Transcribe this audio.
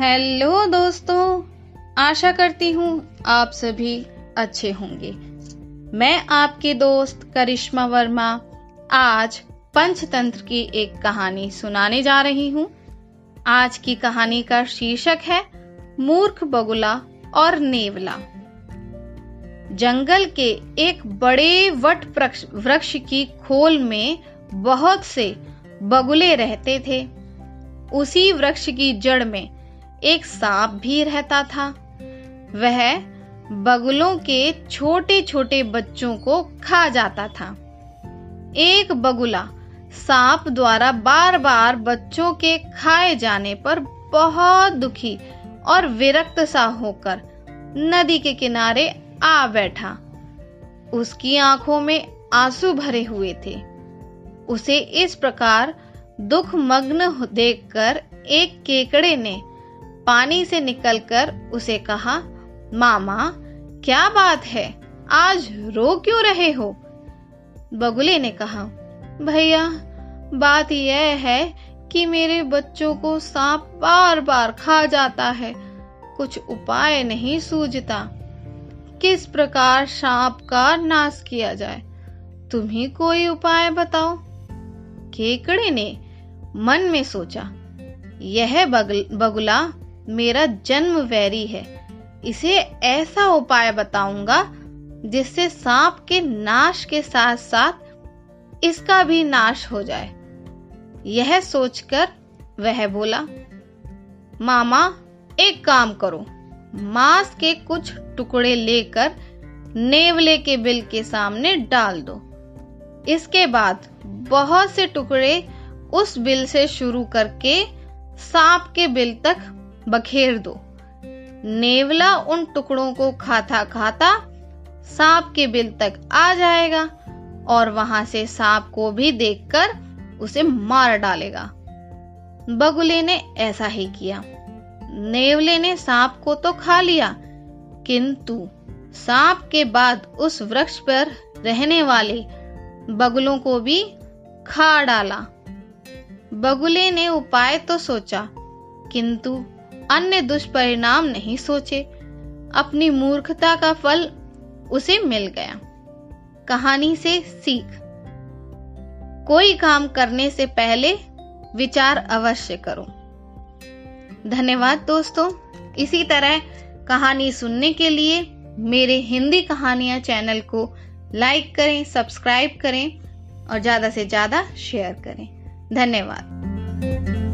Hello दोस्तों, आशा करती हूँ आप सभी अच्छे होंगे। मैं आपके दोस्त करिश्मा वर्मा आज पंचतंत्र की एक कहानी सुनाने जा रही हूँ। आज की कहानी का शीर्षक है, मूर्ख बगुला और नेवला। जंगल के एक बड़े वट वृक्ष की खोल में बहुत से बगुले रहते थे। उसी वृक्ष की जड़ में एक सांप भी रहता था। वह बगुलों के छोटे छोटे बच्चों को खा जाता था। एक बगुला सांप द्वारा बार बार बच्चों के खाए जाने पर बहुत दुखी और विरक्त सा होकर नदी के किनारे आ बैठा। उसकी आँखों में आँसू भरे हुए थे। उसे इस प्रकार दुख मग्न देखकर एक केकड़े ने पानी से निकलकर उसे कहा, मामा, क्या बात है? आज रो क्यों रहे हो? बगुले ने कहा, भैया, बात यह है कि मेरे बच्चों को सांप बार बार खा जाता है। कुछ उपाय नहीं सूझता। किस प्रकार सांप का नाश किया जाए? तुम ही कोई उपाय बताओ? केकड़े ने मन में सोचा, यह बगुला मेरा जन्म वैरी है। इसे ऐसा उपाय बताऊँगा जिससे सांप के नाश के साथ साथ इसका भी नाश हो जाए। यह सोचकर वह बोला, मामा, एक काम करो। मांस के कुछ टुकड़े लेकर नेवले के बिल के सामने डाल दो। इसके बाद बहुत से टुकड़े उस बिल से शुरू करके सांप के बिल तक बखेर दो। नेवला उन टुकड़ों को खाता खाता सांप के बिल तक आ जाएगा और वहाँ से सांप को भी देखकर उसे मार डालेगा। बगुले ने ऐसा ही किया। नेवले ने सांप को तो खा लिया, किंतु सांप के बाद उस वृक्ष पर रहने वाले बगुलों को भी खा डाला। बगुले ने उपाय तो सोचा, किंतु अन्य दुष्परिणाम नहीं सोचे। अपनी मूर्खता का फल उसे मिल गया। कहानी से सीख। कोई काम करने से पहले विचार अवश्य करो। धन्यवाद दोस्तों। इसी तरह कहानी सुनने के लिए मेरे हिंदी कहानियाँ चैनल को लाइक करें, सब्सक्राइब करें और ज़्यादा से ज़्यादा शेयर करें। धन्यवाद।